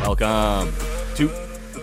Welcome to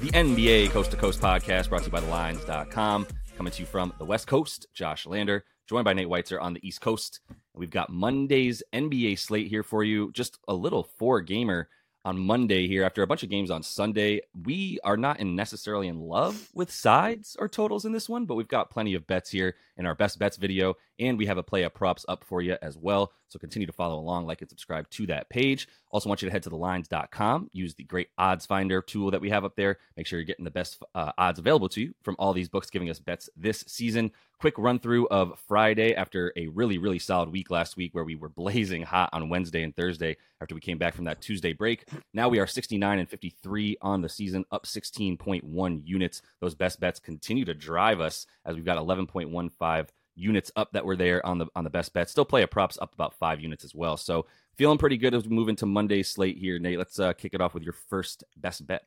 the NBA Coast to Coast podcast brought to you by thelines.com. Coming to you from the West Coast, Josh Lander, joined by Nate Weitzer on the East Coast. We've got Monday's NBA slate here for you. Just a little four gamer on Monday here after a bunch of games on Sunday. We are not in necessarily in love with sides or totals in this one, but we've got plenty of bets here in our best bets video, and we have a play of props up for you as well. So continue to follow along, like and subscribe to that page. Also, want you to head to thelines.com, use the great odds finder tool that we have up there. Make sure you're getting the best uh, odds available to you from all these books giving us bets this season quick run through of Friday after a really, really solid week last week where we were blazing hot on Wednesday and Thursday after we came back from that Tuesday break. Now we are 69 and 53 on the season, up 16.1 units. Those best bets continue to drive us as we've got 11.15 units up that were there on the on the best bet. Still play a props up about five units as well. So feeling pretty good as we move into Monday's slate here. Nate, let's uh, kick it off with your first best bet.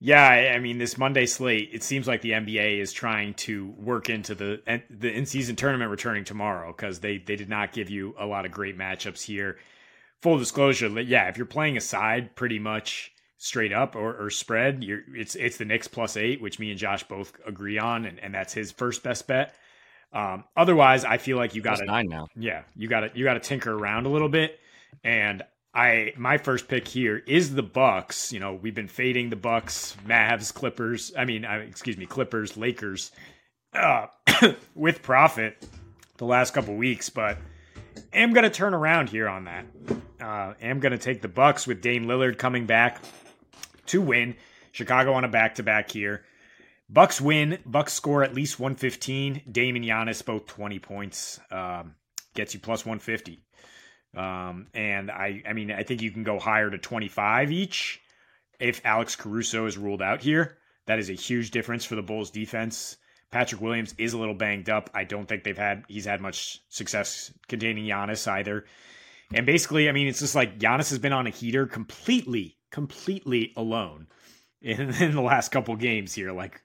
Yeah, I mean this Monday slate. It seems like the NBA is trying to work into the the in season tournament returning tomorrow because they they did not give you a lot of great matchups here. Full disclosure, yeah, if you're playing a side pretty much straight up or, or spread, you're it's it's the Knicks plus eight, which me and Josh both agree on, and, and that's his first best bet. Um, otherwise, I feel like you got to nine now. Yeah, you got to you got to tinker around a little bit, and I my first pick here is the Bucks. You know, we've been fading the Bucks, Mavs, Clippers. I mean, uh, excuse me, Clippers, Lakers, uh, with profit the last couple weeks, but am gonna turn around here on that. Uh, am gonna take the Bucks with Dame Lillard coming back to win. Chicago on a back to back here. Bucks win. Bucks score at least 115. Dame and Giannis both 20 points. Um, gets you plus 150. Um, and I, I mean, I think you can go higher to 25 each if Alex Caruso is ruled out here. That is a huge difference for the Bulls defense. Patrick Williams is a little banged up. I don't think they've had he's had much success containing Giannis either. And basically, I mean, it's just like Giannis has been on a heater completely, completely alone in, in the last couple games here. Like,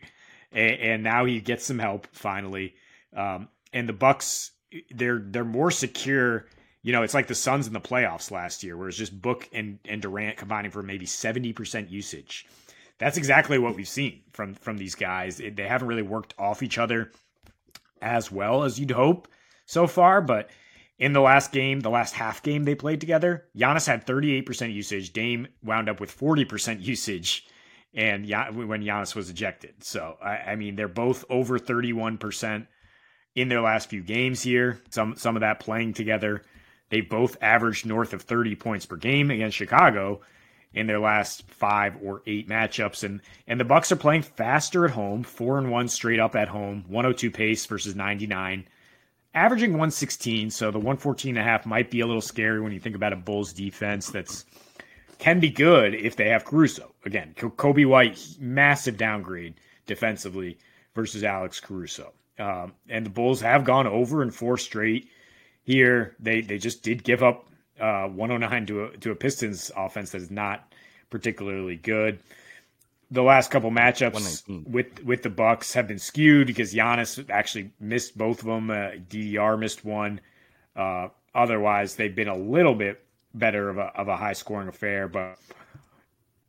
and, and, now he gets some help finally. Um, and the Bucks, they're they're more secure you know, it's like the Suns in the playoffs last year, where it's just Book and, and Durant combining for maybe 70% usage. That's exactly what we've seen from from these guys. They haven't really worked off each other as well as you'd hope so far, but in the last game, the last half game they played together, Giannis had 38% usage. Dame wound up with 40% usage and when Giannis was ejected. So, I, I mean, they're both over 31% in their last few games here. Some some of that playing together. They both averaged north of 30 points per game against Chicago in their last five or eight matchups. And and the Bucks are playing faster at home, four and one straight up at home, 102 pace versus 99, averaging 116. So the 114 and a half might be a little scary when you think about a Bulls defense that's can be good if they have Caruso. Again, Coby White, massive downgrade defensively versus Alex Caruso. Um, and the Bulls have gone over in four straight here. They they just did give up uh, 109 to a to a Pistons offense that is not particularly good. The last couple matchups with with the Bucks have been skewed because Giannis actually missed both of them. Uh, DDR missed one. Uh, otherwise, they've been a little bit better of a of a high scoring affair. But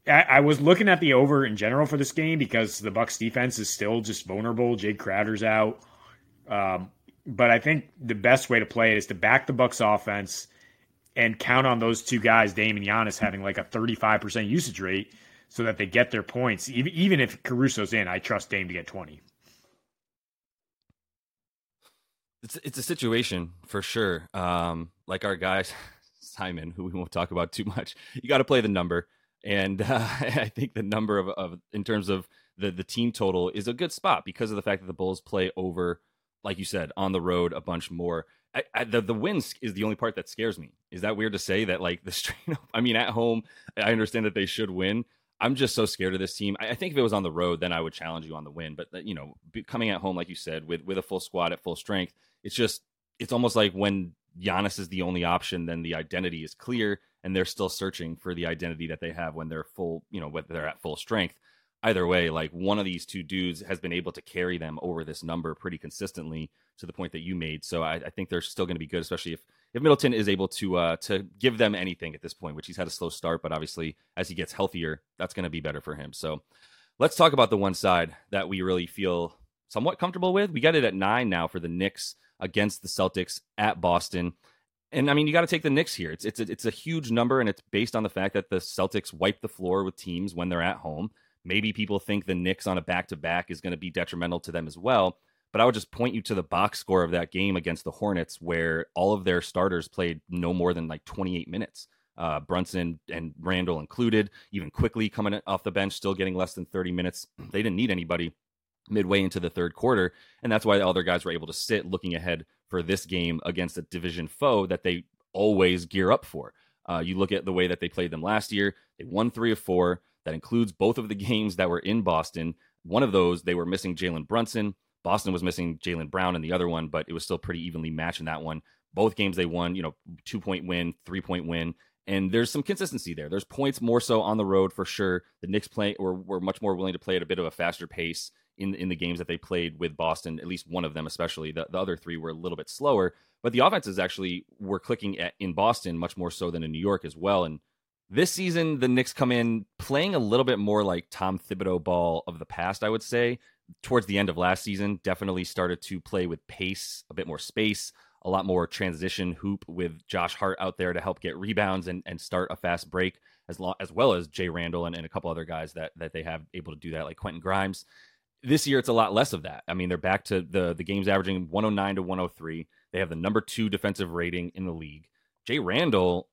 I, I, was looking at the over in general for this game because the Bucks defense is still just vulnerable. Jae Crowder's out. Um, but I think the best way to play it is to back the Bucks offense and count on those two guys, Dame and Giannis, having like a 35% usage rate so that they get their points. Even, even if Caruso's in, I trust Dame to get 20. It's, it's a situation for sure. Um, like our guys, Simon, who we won't talk about too much, you got to play the number. And uh, I think the number of, of, in terms of the, the team total is a good spot because of the fact that the Bulls play over like you said, on the road a bunch more. I, I, the the wins is the only part that scares me. Is that weird to say that like the straight? I mean, at home, I understand that they should win. I'm just so scared of this team. I, I think if it was on the road, then I would challenge you on the win. But uh, you know, coming at home, like you said, with with a full squad at full strength, it's just it's almost like when Giannis is the only option, then the identity is clear, and they're still searching for the identity that they have when they're full, you know, when they're at full strength either way, like one of these two dudes has been able to carry them over this number pretty consistently to the point that you made. So I, I think they're still going to be good, especially if if Middleton is able to uh, to give them anything at this point, which he's had a slow start, but obviously as he gets healthier, that's going to be better for him. So let's talk about the one side that we really feel somewhat comfortable with. We got it at nine now for the Knicks against the Celtics at Boston. And I mean, you got to take the Knicks here. It's it's a, it's a huge number, and it's based on the fact that the Celtics wipe the floor with teams when they're at home. Maybe people think the Knicks on a back to back is going to be detrimental to them as well. But I would just point you to the box score of that game against the Hornets, where all of their starters played no more than like 28 minutes. Uh, Brunson and Randle included, even Quickley coming off the bench, still getting less than 30 minutes. They didn't need anybody midway into the third quarter. And that's why the other guys were able to sit looking ahead for this game against a division foe that they always gear up for. Uh, you look at the way that they played them last year, they won three of four. That includes both of the games that were in Boston. One of those, they were missing Jalen Brunson. Boston was missing Jaylen Brown in the other one, but it was still pretty evenly matched in that one. Both games they won, you know, two point win, three point win. And there's some consistency there. There's points more so on the road for sure. The Knicks play were, were much more willing to play at a bit of a faster pace in in the games that they played with Boston. At least one of them, especially the, the other three, were a little bit slower. But the offenses actually were clicking at, in Boston much more so than in New York as well. And this season, the Knicks come in playing a little bit more like Tom Thibodeau ball of the past. I would say towards the end of last season, definitely started to play with pace, a bit more space, a lot more transition hoop with Josh Hart out there to help get rebounds and, and start a fast break, as, lo- as well as Jay Randle and, and a couple other guys that that they have able to do that, like Quentin Grimes this year it's a lot less of that. I mean, they're back to the the games averaging 109 to 103. They have the number two defensive rating in the league. Jay Randle,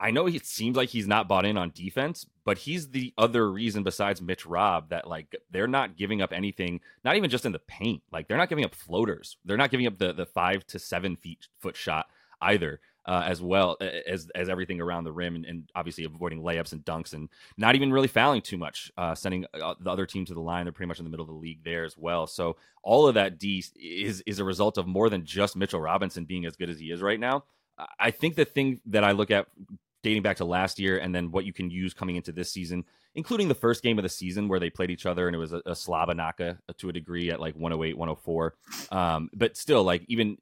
I know it seems like he's not bought in on defense, but he's the other reason besides Mitch Rob that like they're not giving up anything, not even just in the paint. Like they're not giving up floaters. They're not giving up the the five to seven feet foot shot either uh, as well as as everything around the rim, and, and, obviously avoiding layups and dunks, and not even really fouling too much, uh, sending uh, the other team to the line. They're pretty much in the middle of the league there as well. So all of that D is is a result of more than just Mitchell Robinson being as good as he is right now. I think the thing that I look at dating back to last year, and then what you can use coming into this season including the first game of the season where they played each other and it was a, a slobberknocker to a degree at like 108, 104. Um, but still, like even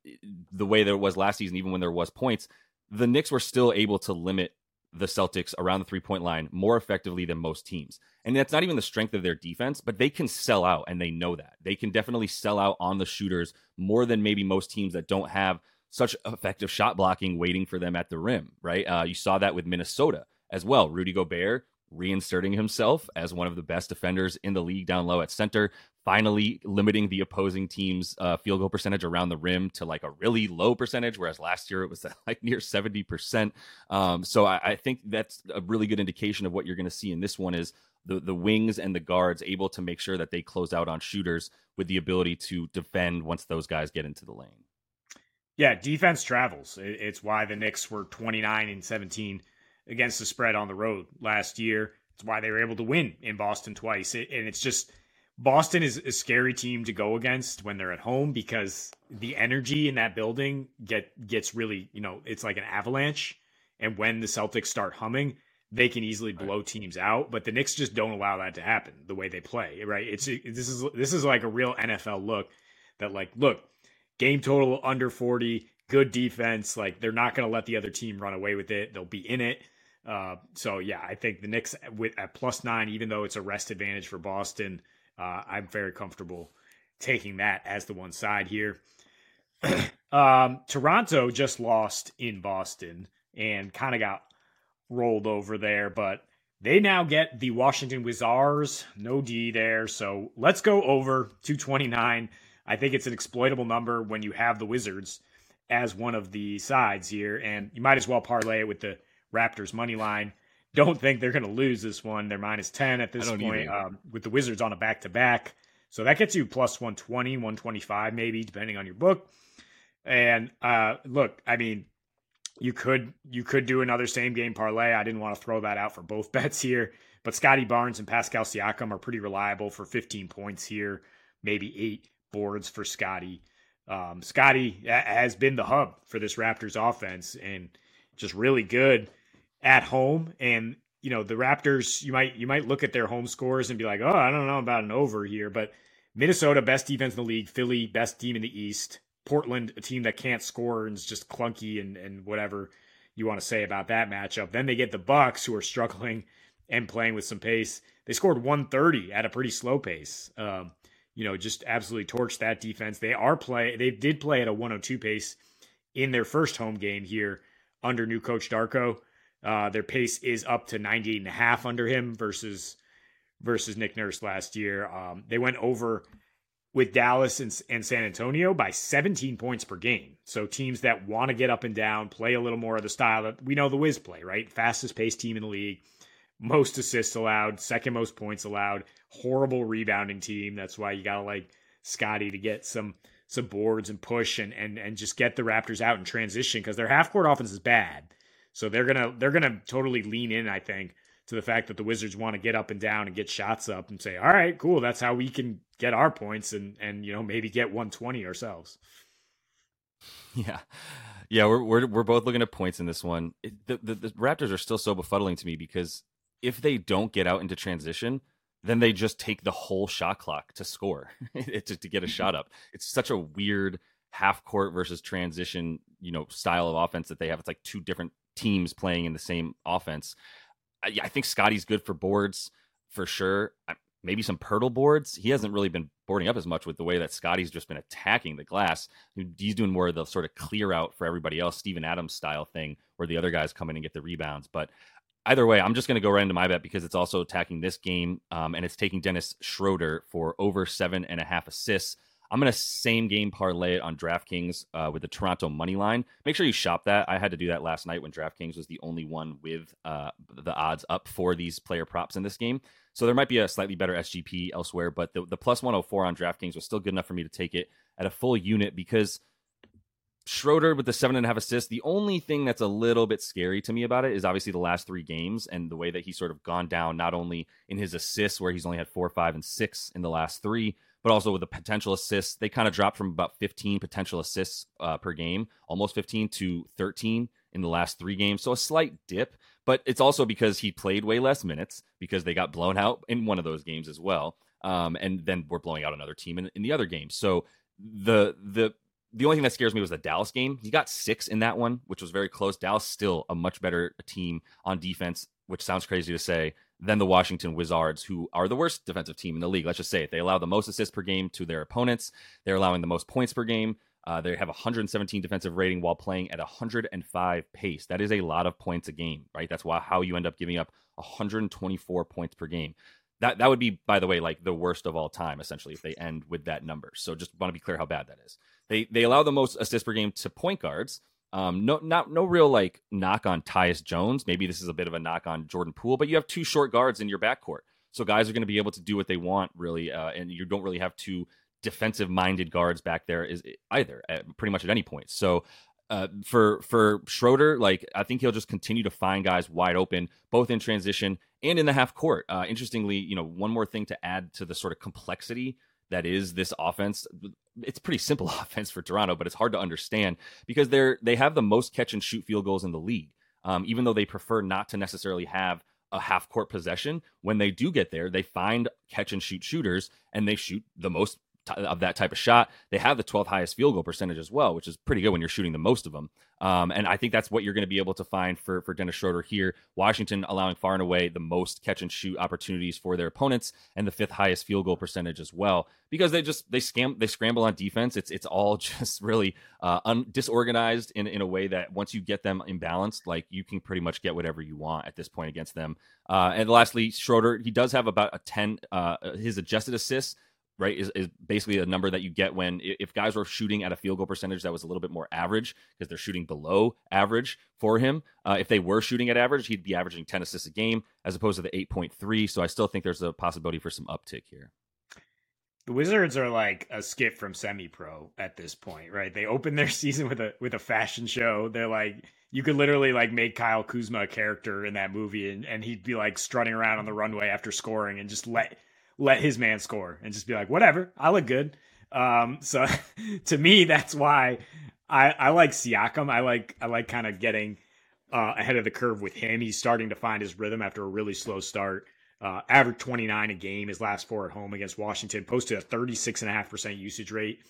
the way that it was last season, even when there was points, the Knicks were still able to limit the Celtics around the three point line more effectively than most teams. And that's not even the strength of their defense, but they can sell out and they know that. They can definitely sell out on the shooters more than maybe most teams that don't have such effective shot blocking waiting for them at the rim, right? Uh, you saw that with Minnesota as well. Rudy Gobert reinserting himself as one of the best defenders in the league down low at center, finally limiting the opposing team's uh, field goal percentage around the rim to like a really low percentage, whereas last year it was like near 70%. Um, so I, I, think that's a really good indication of what you're going to see in this one is the, the wings and the guards able to make sure that they close out on shooters with the ability to defend once those guys get into the lane. Yeah, defense travels. It's why the Knicks were 29 and 17 against the spread on the road last year. It's why they were able to win in Boston twice. and it's just Boston is a scary team to go against when they're at home because the energy in that building get gets really, you know, it's like an avalanche. And when the Celtics start humming, they can easily blow right. teams out. But the Knicks just don't allow that to happen the way they play. Right? It's this is this is like a real NFL look that like look game total under forty, good defense. Like they're not going to let the other team run away with it. They'll be in it. Uh, so yeah, I think the Knicks with at plus nine, even though it's a rest advantage for Boston, uh, I'm very comfortable taking that as the one side here. um, Toronto just lost in Boston and kind of got rolled over there, but they now get the Washington Wizards. No D there, so let's go over 229. I think it's an exploitable number when you have the Wizards as one of the sides here, and you might as well parlay it with the Raptors money line. Don't think they're going to lose this one. They're minus 10 at this point um, with the Wizards on a back to back. So that gets you plus 120, 125 maybe, depending on your book. And uh, look, I mean, you could you could do another same game parlay. I didn't want to throw that out for both bets here, but Scottie Barnes and Pascal Siakam are pretty reliable for 15 points here, maybe eight boards for Scottie. Um, Scottie has been the hub for this Raptors offense and just really good at home and you know the Raptors you might you might look at their home scores and be like, "Oh, I don't know about an over here," but Minnesota best defense in the league, Philly best team in the East, Portland, a team that can't score and is just clunky and, and whatever you want to say about that matchup. Then they get the Bucks, who are struggling and playing with some pace. They scored 130 at a pretty slow pace. Um, you know, just absolutely torched that defense. They are play. They did play at a 102 pace in their first home game here under new coach Darko. Uh, their pace is up to 98 and a half under him versus versus Nick Nurse last year. Um, they went over with Dallas and, and, San Antonio by 17 points per game. So teams that want to get up and down, play a little more of the style that we know the Wiz play, right? Fastest paced team in the league, most assists allowed, second most points allowed, horrible rebounding team. That's why you gotta like Scottie to get some some boards and push and and and just get the Raptors out in transition because their half court offense is bad. So they're gonna they're gonna totally lean in, I think, to the fact that the Wizards want to get up and down and get shots up and say, all right, cool, that's how we can get our points and and you know maybe get 120 ourselves. Yeah. Yeah, we're we're we're both looking at points in this one. It, the, the, the Raptors are still so befuddling to me because if they don't get out into transition, then they just take the whole shot clock to score to, to get a shot up. It's such a weird half court versus transition, you know, style of offense that they have. It's like two different teams playing in the same offense. I, I think Scottie's good for boards for sure. Maybe some Poeltl boards. He hasn't really been boarding up as much with the way that Scottie's just been attacking the glass. He's doing more of the sort of clear out for everybody else, Steven Adams style thing, where the other guys come in and get the rebounds. But either way, I'm just going to go right into my bet because it's also attacking this game, um, and it's taking Dennis Schroeder for over seven and a half assists. I'm going to same game parlay it on DraftKings uh, with the Toronto money line. Make sure you shop that. I had to do that last night when DraftKings was the only one with uh, the odds up for these player props in this game. So there might be a slightly better SGP elsewhere, but the, the plus 104 on DraftKings was still good enough for me to take it at a full unit because – Schroeder with the seven and a half assists. The only thing that's a little bit scary to me about it is obviously the last three games and the way that he's sort of gone down, not only in his assists, where he's only had four, five, and six in the last three, but also with the potential assists. They kind of dropped from about 15 potential assists uh, per game, almost 15 to 13 in the last three games. So a slight dip, but it's also because he played way less minutes because they got blown out in one of those games as well. Um, and then we're blowing out another team in, in the other game. So the the the only thing that scares me was the Dallas game. He got six in that one, which was very close. Dallas still a much better team on defense, which sounds crazy to say, than the Washington Wizards, who are the worst defensive team in the league. Let's just say it. They allow the most assists per game to their opponents. They're allowing the most points per game. Uh, they have 117 defensive rating while playing at 105 pace. That is a lot of points a game, right? That's why how you end up giving up 124 points per game. That that would be, by the way, like the worst of all time, essentially, if they end with that number. So just want to be clear how bad that is. They they allow the most assists per game to point guards. Um, no, not no real like knock on Tyus Jones. Maybe this is a bit of a knock on Jordan Poole, but you have two short guards in your backcourt, so guys are going to be able to do what they want really, uh, and you don't really have two defensive minded guards back there is either at pretty much at any point. So uh, for for Schroeder, like I think he'll just continue to find guys wide open, both in transition and in the half court. Uh, interestingly, you know, one more thing to add to the sort of complexity that is this offense. It's pretty simple offense for Toronto, but it's hard to understand because they're they have the most catch and shoot field goals in the league. Um, even though they prefer not to necessarily have a half court possession, when they do get there, they find catch and shoot shooters and they shoot the most of that type of shot. They have the 12th highest field goal percentage as well, which is pretty good when you're shooting the most of them. Um, and I think that's what you're going to be able to find for for Dennis Schroeder here. Washington allowing far and away the most catch and shoot opportunities for their opponents, and the fifth highest field goal percentage as well, because they just they scam they scramble on defense. It's it's all just really uh, un- disorganized in in a way that once you get them imbalanced, like you can pretty much get whatever you want at this point against them. Uh, and lastly, Schroeder he does have about a ten uh, his adjusted assists right is, is basically a number that you get when if guys were shooting at a field goal percentage that was a little bit more average because they're shooting below average for him uh, if they were shooting at average he'd be averaging 10 assists a game as opposed to the 8.3 so i still think there's a possibility for some uptick here the Wizards are like a skit from semi-pro at this point, right? They open their season with a with a fashion show. They're like you could literally like make Kyle Kuzma a character in that movie and, and he'd be like strutting around on the runway after scoring and just let let his man score and just be like, whatever, I look good. Um, so to me, that's why I, I like Siakam. I like I like kind of getting uh, ahead of the curve with him. He's starting to find his rhythm after a really slow start. Uh, average 29 a game his last four at home against Washington, posted a 36.5% usage rate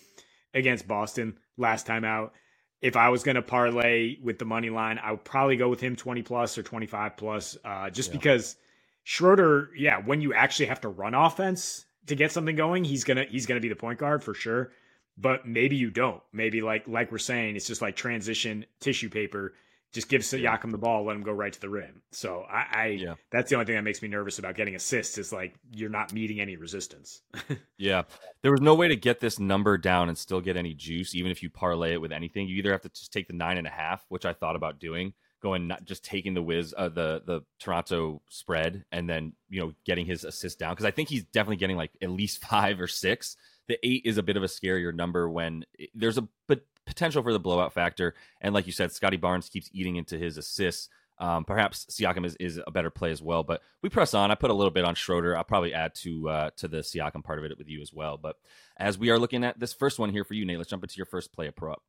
against Boston last time out. If I was going to parlay with the money line, I would probably go with him 20 plus or 25 plus, uh, just yeah. because Schroeder, yeah, when you actually have to run offense to get something going, he's gonna he's gonna be the point guard for sure. But maybe you don't. Maybe like like we're saying, it's just like transition tissue paper just give Siakam the ball, let him go right to the rim. So I, I yeah. that's the only thing that makes me nervous about getting assists is like you're not meeting any resistance. yeah, there was no way to get this number down and still get any juice, even if you parlay it with anything. You either have to just take the nine and a half, which I thought about doing, going not just taking the whiz uh, the the Toronto spread and then you know getting his assist down because I think he's definitely getting like at least five or six. The eight is a bit of a scarier number when there's a but potential for the blowout factor. And like you said, Scottie Barnes keeps eating into his assists. Um, perhaps Siakam is, is a better play as well, but we press on. I put a little bit on Schroeder. I'll probably add to uh, to the Siakam part of it with you as well. But as we are looking at this first one here for you, Nate, let's jump into your first play of prop.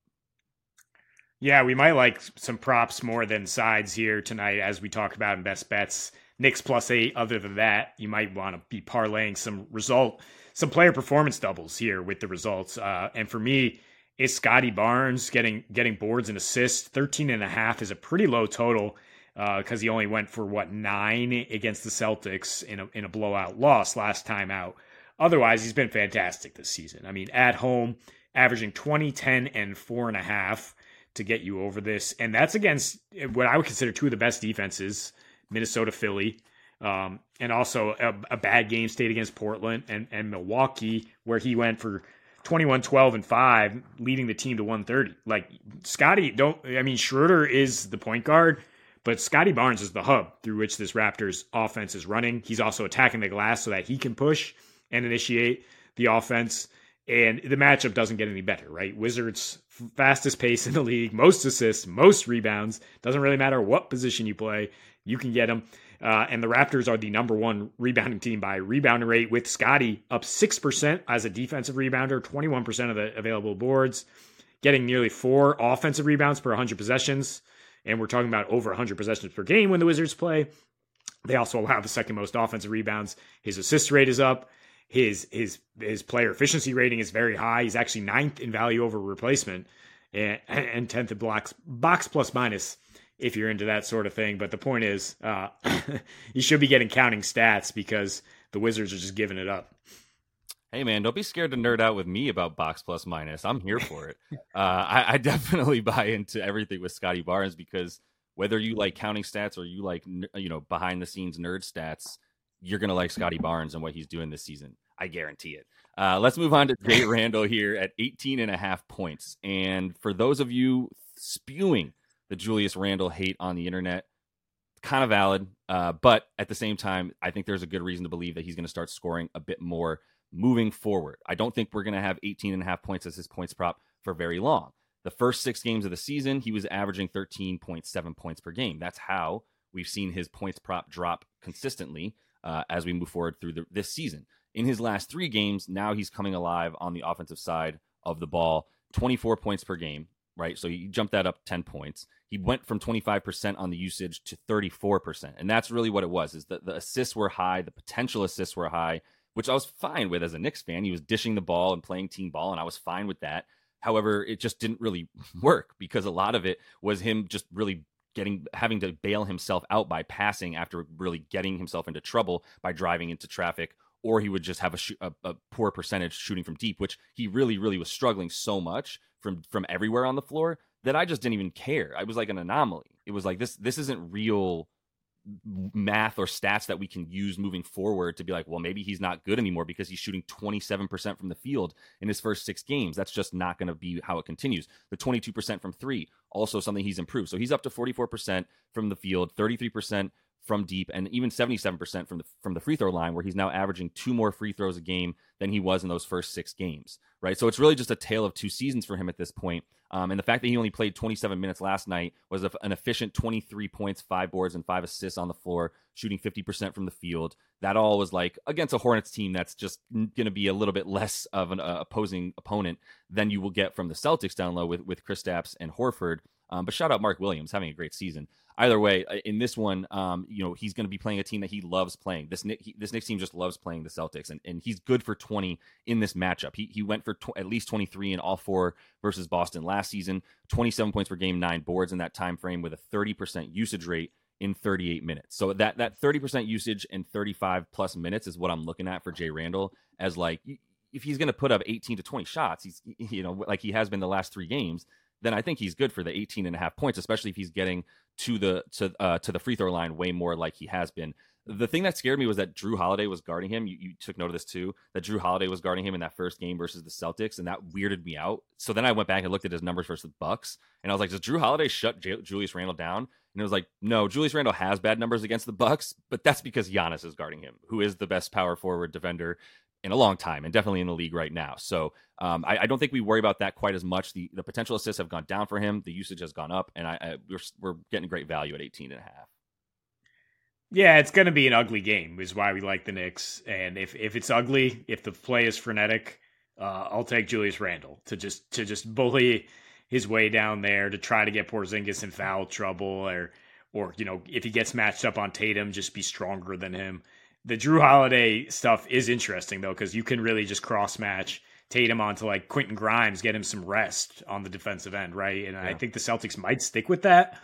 Yeah, we might like some props more than sides here tonight, as we talked about in best bets. Knicks plus eight. Other than that, you might want to be parlaying some result, some player performance doubles here with the results. Uh, and for me, it's Scottie Barnes getting getting boards and assists. 13 and a half is a pretty low total because uh, he only went for what nine against the Celtics in a in a blowout loss last time out. Otherwise, he's been fantastic this season. I mean, at home, averaging 20, 10, and four and a half to get you over this, and that's against what I would consider two of the best defenses, Minnesota, Philly. Um, and also a, a bad game state against Portland and, and Milwaukee, where he went for 21 12 and 5 leading the team to 130 like Scottie, don't i mean schroeder is the point guard but Scottie barnes is the hub through which this raptors offense is running. He's also attacking the glass so that he can push and initiate the offense and the matchup doesn't get any better right wizards fastest pace in the league most assists most rebounds doesn't really matter what position you play you can get them uh, and the Raptors are the number one rebounding team by rebounding rate, with Scottie up 6% as a defensive rebounder, 21% of the available boards, getting nearly four offensive rebounds per 100 possessions. And we're talking about over 100 possessions per game when the Wizards play. They also allow the second most offensive rebounds. His assist rate is up. His his his player efficiency rating is very high. He's actually ninth in value over replacement and, and 10th in blocks box plus minus if you're into that sort of thing. But the point is, uh, you should be getting counting stats because the Wizards are just giving it up. Hey man, don't be scared to nerd out with me about box plus minus. I'm here for it. uh, I, I, definitely buy into everything with Scottie Barnes because whether you like counting stats or you like you know behind the scenes nerd stats, you're gonna like Scottie Barnes and what he's doing this season. I guarantee it. Uh, let's move on to Jay Randle here at 18 and a half points. And for those of you spewing the Julius Randle hate on the internet. Kind of valid, uh, but at the same time, I think there's a good reason to believe that he's going to start scoring a bit more moving forward. I don't think we're going to have 18 and a half points as his points prop for very long. The first six games of the season, he was averaging 13.7 points per game. That's how we've seen his points prop drop consistently uh, as we move forward through the, this season. In his last three games, now he's coming alive on the offensive side of the ball. 24 points per game, right? So he jumped that up 10 points. He went from 25% on the usage to 34%. And that's really what it was is that the assists were high, the potential assists were high, which I was fine with as a Knicks fan. He was dishing the ball and playing team ball and I was fine with that. However, it just didn't really work because a lot of it was him just really getting having to bail himself out by passing after really getting himself into trouble by driving into traffic or he would just have a, sh- a, a, poor percentage shooting from deep, which he really, really was struggling so much from from everywhere on the floor that I just didn't even care. I was like an anomaly. It was like this this isn't real math or stats that we can use moving forward to be like, well, maybe he's not good anymore because he's shooting 27% from the field in his first six games. That's just not going to be how it continues. The 22% from three, also something he's improved. So he's up to 44% from the field, 33% from deep and even 77% from the from the free throw line where he's now averaging two more free throws a game than he was in those first 6 games right? So it's really just a tale of two seasons for him at this point um, and the fact that he only played 27 minutes last night was an efficient 23 points 5 boards and 5 assists on the floor shooting 50% from the field. That all was like against a Hornets team that's just going to be a little bit less of an uh, opposing opponent than you will get from the Celtics down low with with Kristaps and Horford Um, but shout out Mark Williams having a great season. Either way, uh, in this one, um, you know he's going to be playing a team that he loves playing. This he, this Knicks team just loves playing the Celtics, and, and he's good for 20 in this matchup. He he went for tw- at least 23 in all four versus Boston last season. 27 points per game, nine boards in that time frame with a 30% usage rate in 38 minutes. So that that 30% usage and 35 plus minutes is what I'm looking at for Jay Randle as like if he's going to put up 18 to 20 shots, he's you know like he has been the last 3 games, then I think he's good for the 18 and a half points, especially if he's getting to the to uh, to the free throw line way more like he has been. The thing that scared me was that Jrue Holiday was guarding him. You, you, took note of this too. That Jrue Holiday was guarding him in that first game versus the Celtics, and that weirded me out. So then I went back and looked at his numbers versus the Bucks, and I was like, "Does Jrue Holiday shut J- Julius Randle down?" And it was like, "No, Julius Randle has bad numbers against the Bucks, but that's because Giannis is guarding him, who is the best power forward defender in a long time and definitely in the league right now. So um, I, I, don't think we worry about that quite as much. The the potential assists have gone down for him. The usage has gone up, and I, I we're we're getting great value at 18 and a half. Yeah, it's going to be an ugly game, is why we like the Knicks. And if if it's ugly, if the play is frenetic, uh, I'll take Julius Randle to just to just bully his way down there to try to get Porzingis in foul trouble, or or you know if he gets matched up on Tatum, just be stronger than him the Jrue Holiday stuff is interesting though because you can really just cross match Tatum onto like Quentin Grimes, get him some rest on the defensive end, right? And yeah. I think the Celtics might stick with that.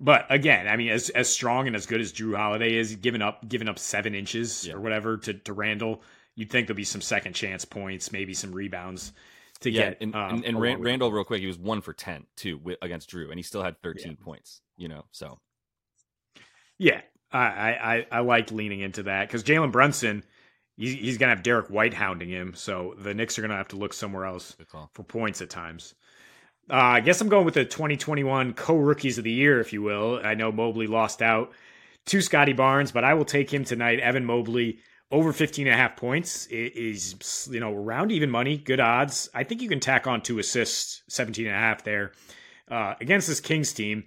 But again, I mean, as as strong and as good as Jrue Holiday is, giving up giving up seven inches yeah. or whatever to to Randle, you'd think there'll be some second chance points, maybe some rebounds to yeah, get. And, um, and, and Rand, Randle, real quick, he was one for ten too against Drew, and he still had thirteen yeah. points. You know, so yeah, I I, I like leaning into that because Jalen Brunson, he's, he's gonna have Derrick White hounding him, so the Knicks are gonna have to look somewhere else for points at times. Uh, I guess I'm going with the 2021 co-rookies of the year, if you will. I know Mobley lost out to Scottie Barnes, but I will take him tonight. Evan Mobley over 15 and a half points is, you know, around even money, good odds. I think you can tack on two assists, 17 and a half there uh, against this Kings team.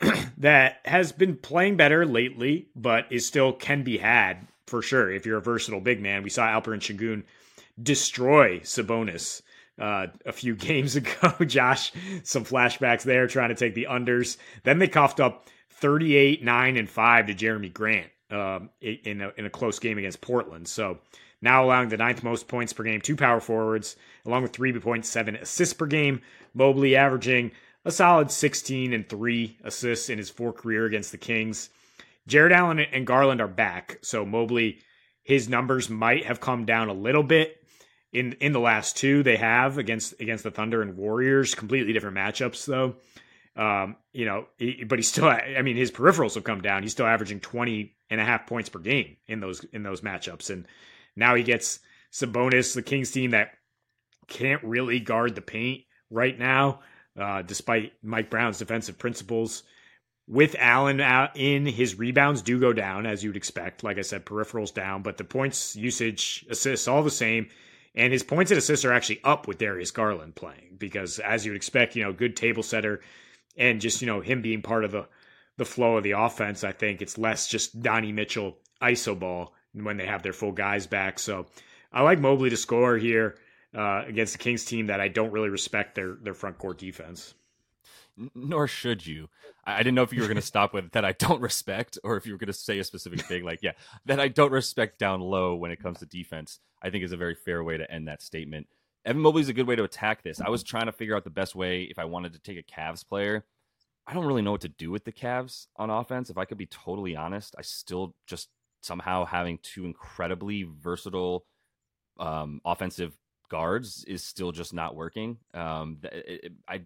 that has been playing better lately, but is still can be had for sure if you're a versatile big man. We saw Alperen Sengun destroy Sabonis uh, a few games ago. Josh, some flashbacks there trying to take the unders. Then they coughed up 38, 9, and 5 to Jerami Grant um, in, a, in a close game against Portland. So now allowing the ninth most points per game to power forwards, along with 3.7 assists per game. Mobley averaging a solid 16 and 3 assists in his four career against the Kings. Jarrett Allen and Garland are back, so Mobley his numbers might have come down a little bit in in the last two they have against against the Thunder and Warriors, completely different matchups though. Um, you know, he, but he's still I mean his peripherals have come down. He's still averaging 20 and a half points per game in those in those matchups and now he gets Sabonis, the Kings team that can't really guard the paint right now uh, despite Mike Brown's defensive principles. With Allen out in, his rebounds do go down as you'd expect. Like I said, peripherals down, but the points, usage, assists, all the same. And his points and assists are actually up with Darius Garland playing because, as you'd expect, you know, good table setter and just, you know, him being part of the, the flow of the offense. I think it's less just Donnie Mitchell ISO ball when they have their full guys back. So I like Mobley to score here uh, against the Kings team that I don't really respect their their front court defense. Nor should you. I didn't know if you were going to stop with that I don't respect, or if you were going to say a specific thing like, yeah, that I don't respect down low when it comes to defense. I think is a very fair way to end that statement. Evan is a good way to attack this. I was trying to figure out the best way if I wanted to take a Cavs player. I don't really know what to do with the Cavs on offense. If I could be totally honest, I still just somehow having two incredibly versatile um, offensive guards is still just not working. Um, it, it, I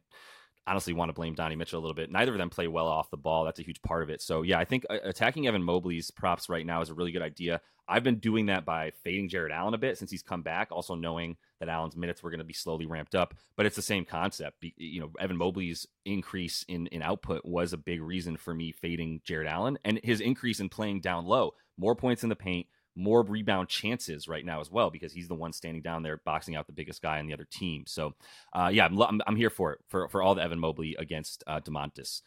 honestly want to blame Donnie Mitchell a little bit. Neither of them play well off the ball. That's a huge part of it. So yeah, I think uh, attacking Evan Mobley's props right now is a really good idea. I've been doing that by fading Jarrett Allen a bit since he's come back, also knowing that Allen's minutes were going to be slowly ramped up. But it's the same concept. You know, Evan Mobley's increase in in output was a big reason for me fading Jarrett Allen, and his increase in playing down low, more points in the paint, more rebound chances right now as well because he's the one standing down there boxing out the biggest guy on the other team. So, uh, yeah, I'm, I'm, I'm, here for it for, for all the Evan Mobley against uh, Domantas.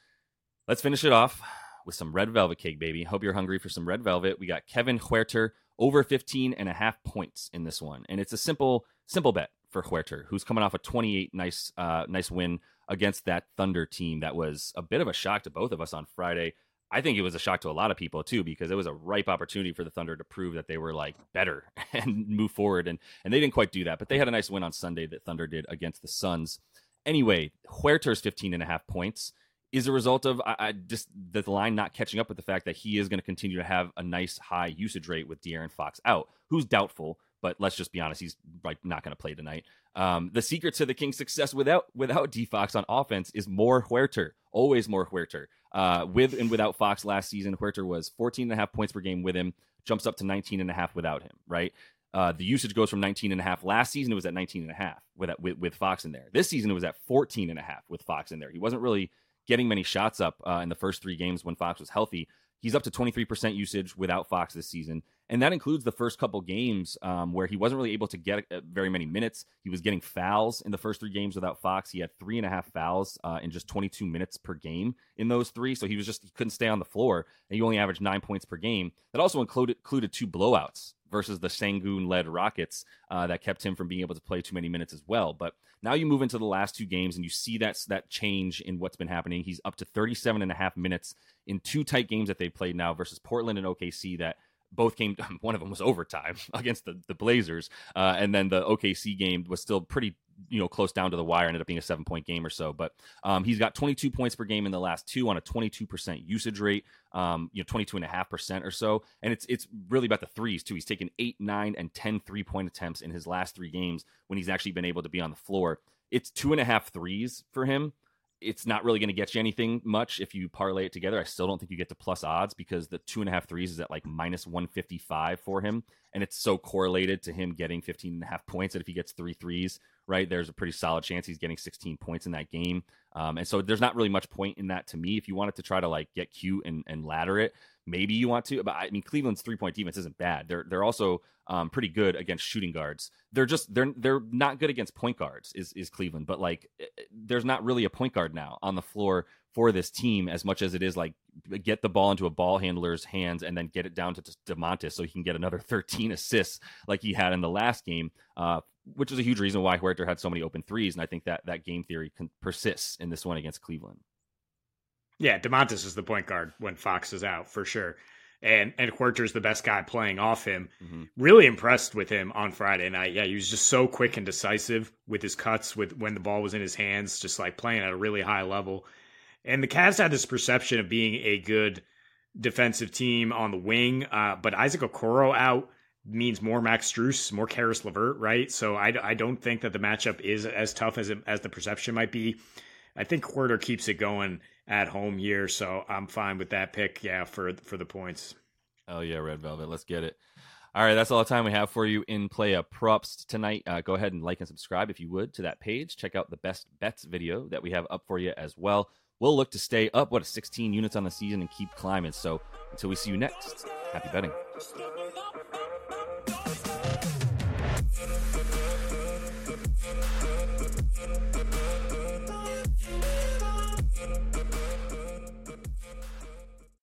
Let's finish it off with some red velvet cake, baby. Hope you're hungry for some red velvet. We got Kevin Huerter over 15 and a half points in this one, and it's a simple simple bet for Huerter, who's coming off a 28 nice uh, nice win against that Thunder team that was a bit of a shock to both of us on Friday. I think it was a shock to a lot of people too because it was a ripe opportunity for the Thunder to prove that they were like better and move forward and and they didn't quite do that, but they had a nice win on Sunday that Thunder did against the Suns. Anyway, Huerter's 15 and a half points is a result of I, I just the line not catching up with the fact that he is going to continue to have a nice high usage rate with De'Aaron Fox out, who's doubtful, but let's just be honest, he's like not going to play tonight. Um, the secret to the Kings' success without without D Fox on offense is more Huerter, always more Huerter. Uh, with and without Fox last season, Huerter was 14 and a half points per game with him, jumps up to 19 and a half without him, right? Uh, the usage goes from 19 and a half. Last season, it was at 19 and a half with, with, with Fox in there. This season, it was at 14 and a half with Fox in there. He wasn't really getting many shots up uh, in the first three games when Fox was healthy. He's up to 23% usage without Fox this season. And that includes the first couple games um, where he wasn't really able to get uh, very many minutes. He was getting fouls in the first three games without Fox. He had three and a half fouls uh, in just 22 minutes per game in those three. So he was just, he couldn't stay on the floor. And he only averaged nine points per game. That also included, included two blowouts versus the Sengun led Rockets uh, that kept him from being able to play too many minutes as well. But now you move into the last two games and you see that, that change in what's been happening. He's up to 37 and a half minutes in two tight games that they played now versus Portland and OKC that both came one of them was overtime against the, the blazers uh, and then the okc game was still pretty you know close down to the wire ended up being a seven point game or so but um, he's got 22 points per game in the last two on a 22% usage rate um, you know 22 and a half percent or so and it's it's really about the threes too. He's taken eight nine and 10 three point attempts in his last three games when he's actually been able to be on the floor. It's two and a half threes for him it's not really going to get you anything much if you parlay it together. I still don't think you get to plus odds because the two and a half threes is at like minus 155 for him. And it's so correlated to him getting 15 and a half points that if he gets three threes, right, there's a pretty solid chance he's getting 16 points in that game. Um, and so there's not really much point in that to me. If you wanted to try to like get cute and, and ladder it, maybe you want to. But I mean, Cleveland's three point defense isn't bad. They're they're also um, pretty good against shooting guards. They're just they're they're not good against point guards. Is is Cleveland? But like, eh, eh, there's not really a point guard now on the floor for this team as much as it is like get the ball into a ball handler's hands and then get it down to Domantas so he can get another 13 assists like he had in the last game. Uh, which is a huge reason why Huerter had so many open threes, and I think that that game theory can, persists in this one against Cleveland. Yeah, Domantas is the point guard when Fox is out for sure. And and Huerter's the best guy playing off him. Mm-hmm. Really impressed with him on Friday night. Yeah, he was just so quick and decisive with his cuts with when the ball was in his hands, just like playing at a really high level. And the Cavs had this perception of being a good defensive team on the wing, uh, but Isaac Okoro out means more Max Strus, more Caris LeVert, right? So I, I don't think that the matchup is as tough as it, as the perception might be. I think Huerter keeps it going at home here, so I'm fine with that pick. Yeah, for for the points. Oh yeah, Red Velvet, let's get it. All right, that's all the time we have for you in play a props tonight. Uh, go ahead and like and subscribe if you would to that page. Check out the best bets video that we have up for you as well. We'll look to stay up what 16 units on the season and keep climbing. So until we see you next, happy betting.